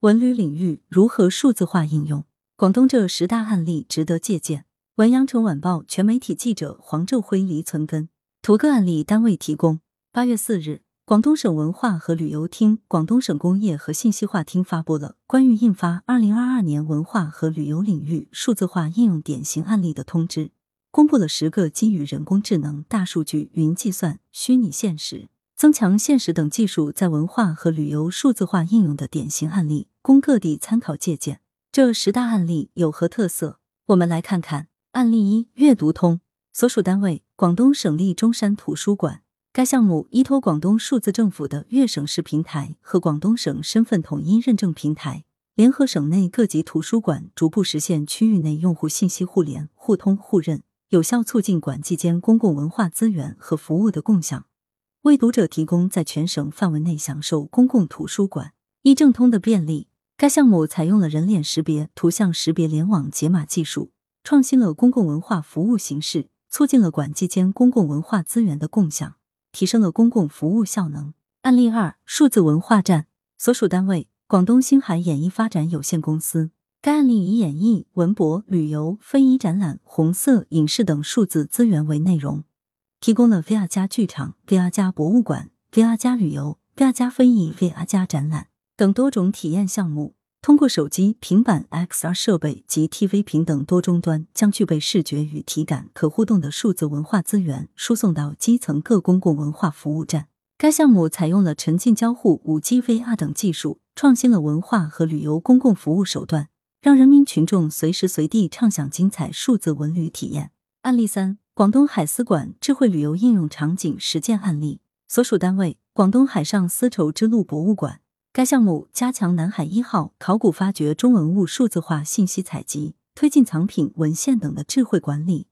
文旅领域如何数字化应用？广东这十大案例值得借鉴。文阳城晚报全媒体记者黄昼辉、黎存根，图个案例单位提供。八月四日，广东省文化和旅游厅、广东省工业和信息化厅发布了关于印发《二零二二年文化和旅游领域数字化应用典型案例的通知》，公布了十个基于人工智能、大数据、云计算、虚拟现实。增强现实等技术在文化和旅游数字化应用的典型案例，供各地参考借鉴。这十大案例有何特色？我们来看看。案例一：阅读通，所属单位广东省立中山图书馆。该项目依托广东数字政府的粤省市平台和广东省身份统一认证平台，联合省内各级图书馆，逐步实现区域内用户信息互联、互通互认，有效促进馆际间公共文化资源和服务的共享。为读者提供在全省范围内享受公共图书馆一正通的便利。该项目采用了人脸识别、图像识别联网解码技术，创新了公共文化服务形式，促进了馆际间公共文化资源的共享，提升了公共服务效能。案例二：数字文化站，所属单位广东星海演艺发展有限公司。该案例以演艺、文博、旅游、非遗展览、红色影视等数字资源为内容。提供了 VR 加剧场、VR 加博物馆、VR 加旅游、VR 加非遗、VR 加展览等多种体验项目。通过手机、平板、XR 设备及 TV 屏等多终端，将具备视觉与体感、可互动的数字文化资源输送到基层各公共文化服务站。该项目采用了沉浸交互、五 G VR 等技术，创新了文化和旅游公共服务手段，让人民群众随时随地畅享精彩数字文旅体验。案例三。广东海丝馆智慧旅游应用场景实践案例，所属单位广东海上丝绸之路博物馆。该项目加强南海一号考古发掘中文物数字化信息采集，推进藏品、文献等的智慧管理，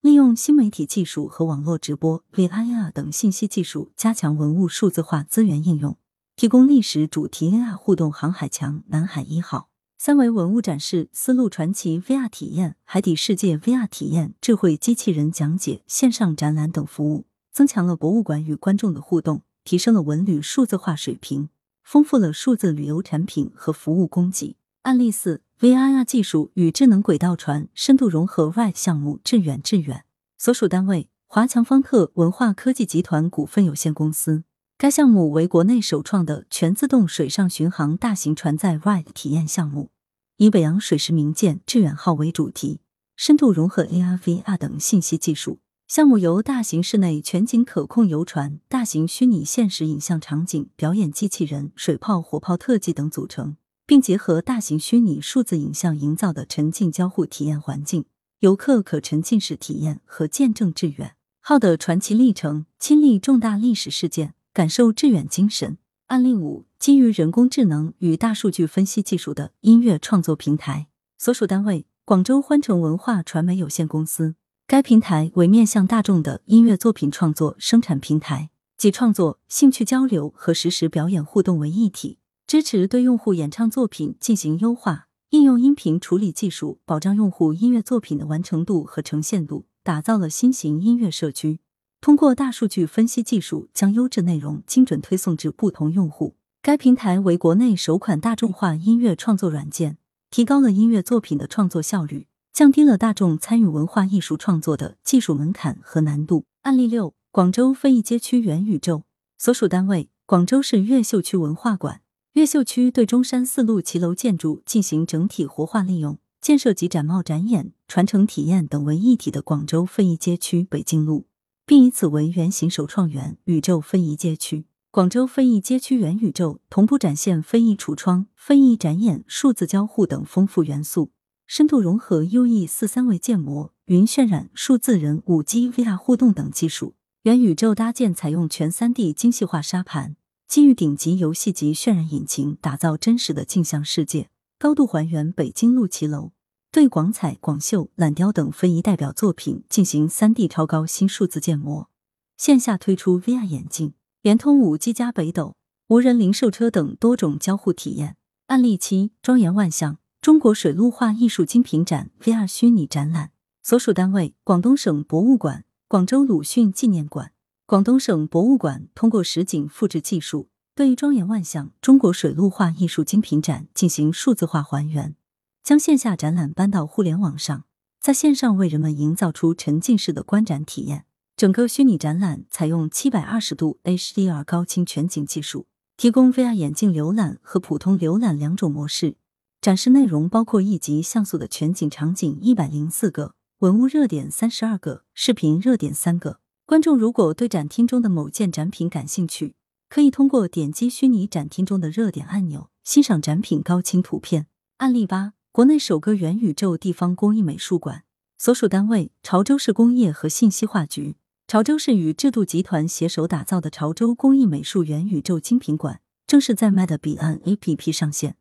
利用新媒体技术和网络直播、VR 等信息技术，加强文物数字化资源应用，提供历史主题 AR 互动航海墙南海一号。三维文物展示、丝路传奇 VR 体验、海底世界 VR 体验、智慧机器人讲解、线上展览等服务，增强了博物馆与观众的互动，提升了文旅数字化水平，丰富了数字旅游产品和服务供给。案例四：VR 技术与智能轨道船深度融合 RIDE 项目致远致远，所属单位华强方特文化科技集团股份有限公司。该项目为国内首创的全自动水上巡航大型船载 RIDE 体验项目，以北洋水师名舰“致远号”为主题，深度融合 AR、VR 等信息技术。项目由大型室内全景可控游船、大型虚拟现实影像场景、表演机器人、水炮、火炮特技等组成，并结合大型虚拟数字影像营造的沉浸交互体验环境，游客可沉浸式体验和见证致远号的传奇历程，亲历重大历史事件。感受致远精神。案例五：基于人工智能与大数据分析技术的音乐创作平台，所属单位广州欢城文化传媒有限公司。该平台为面向大众的音乐作品创作生产平台，集创作、兴趣交流和实时表演互动为一体，支持对用户演唱作品进行优化，应用音频处理技术，保障用户音乐作品的完成度和呈现度，打造了新型音乐社区。通过大数据分析技术，将优质内容精准推送至不同用户。该平台为国内首款大众化音乐创作软件，提高了音乐作品的创作效率，降低了大众参与文化艺术创作的技术门槛和难度。案例六：广州非遗街区元宇宙，所属单位广州市越秀区文化馆。越秀区对中山四路骑楼建筑进行整体活化利用，建设集展贸展演、传承体验等为一体的广州非遗街区北京路。并以此为原型，首创元宇宙非遗街区。广州非遗街区元宇宙同步展现非遗橱窗、非遗展演、数字交互等丰富元素，深度融合 UE 四三维建模、云渲染、数字人、五 G VR 互动等技术。元宇宙搭建采用全三 D 精细化沙盘，基于顶级游戏级渲染引擎，打造真实的镜像世界，高度还原北京路骑楼。对广彩、广绣、懒雕等非遗代表作品进行三 D 超高新数字建模，线下推出 VR 眼镜，联通五 G 加北斗、无人零售车等多种交互体验。案例七：庄严万象中国水陆画艺术精品展 VR 虚拟展览，所属单位广东省博物馆、广州鲁迅纪念馆。广东省博物馆通过实景复制技术。对庄严万象中国水陆画艺术精品展进行数字化还原，将线下展览搬到互联网上，在线上为人们营造出沉浸式的观展体验。整个虚拟展览采用七百二十度 HDR 高清全景技术，提供 VR 眼镜浏览和普通浏览两种模式。展示内容包括一级像素的全景场景一百零四个，文物热点三十二个，视频热点三个。观众如果对展厅中的某件展品感兴趣，可以通过点击虚拟展厅中的热点按钮，欣赏展品高清图片。案例八：国内首个元宇宙地方工艺美术馆，所属单位潮州市工业和信息化局。潮州市与制度集团携手打造的潮州工艺美术元宇宙精品馆，正式在 Mad 彼岸 APP 上线，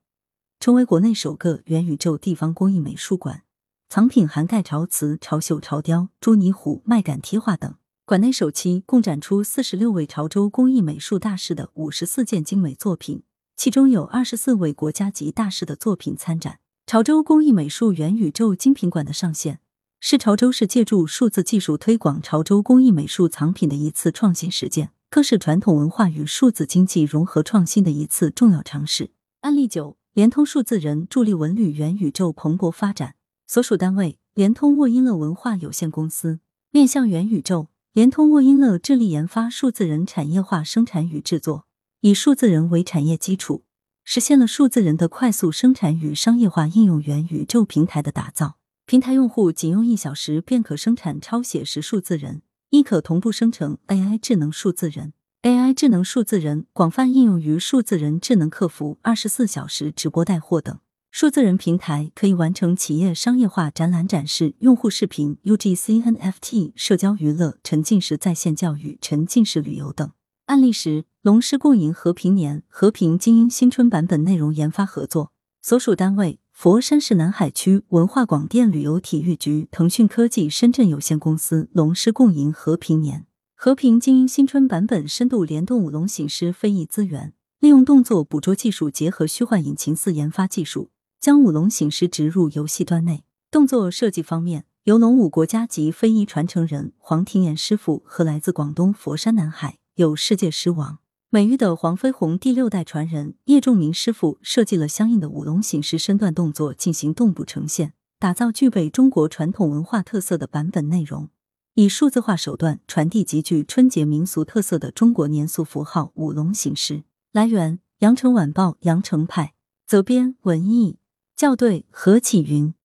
成为国内首个元宇宙地方工艺美术馆。藏品涵盖潮瓷、潮绣、潮雕、朱泥壶、麦秆贴画等。馆内首期共展出四十六位潮州工艺美术大师的五十四件精美作品，其中有二十四位国家级大师的作品参展。潮州工艺美术元宇宙精品馆的上线。是潮州市借助数字技术推广潮州工艺美术藏品的一次创新实践，更是传统文化与数字经济融合创新的一次重要尝试。案例九：联通数字人助力文旅元宇宙蓬勃发展。所属单位：联通沃音乐文化有限公司。面向元宇宙，联通沃音乐致力研发数字人产业化生产与制作，以数字人为产业基础，实现了数字人的快速生产与商业化应用元宇宙平台的打造。平台用户仅用一小时便可生产超写实数字人，亦可同步生成 AI 智能数字人。AI 智能数字人广泛应用于数字人智能客服、二十四小时直播带货等。数字人平台可以完成企业商业化展览展示、用户视频、UGC、NFT、社交娱乐、沉浸式在线教育、沉浸式旅游等。案例十：龙狮共赢和平年和平精英新春版本内容研发合作，所属单位。佛山市南海区文化广电旅游体育局、腾讯科技深圳有限公司龙狮共赢和平年和平精英新春版本深度联动舞龙醒狮非遗资源，利用动作捕捉技术结合虚幻引擎四研发技术，将舞龙醒狮植入游戏端内。动作设计方面，由龙舞国家级非遗传承人黄庭岩师傅和来自广东佛山南海有世界狮王。美誉的黄飞鸿第六代传人叶仲明师傅设计了相应的舞龙醒狮身段动作进行动捕呈现，打造具备中国传统文化特色的版本内容，以数字化手段传递极具春节民俗特色的中国年俗符号舞龙醒狮。来源：羊城晚报羊城派，责编：文艺，校对：何启云。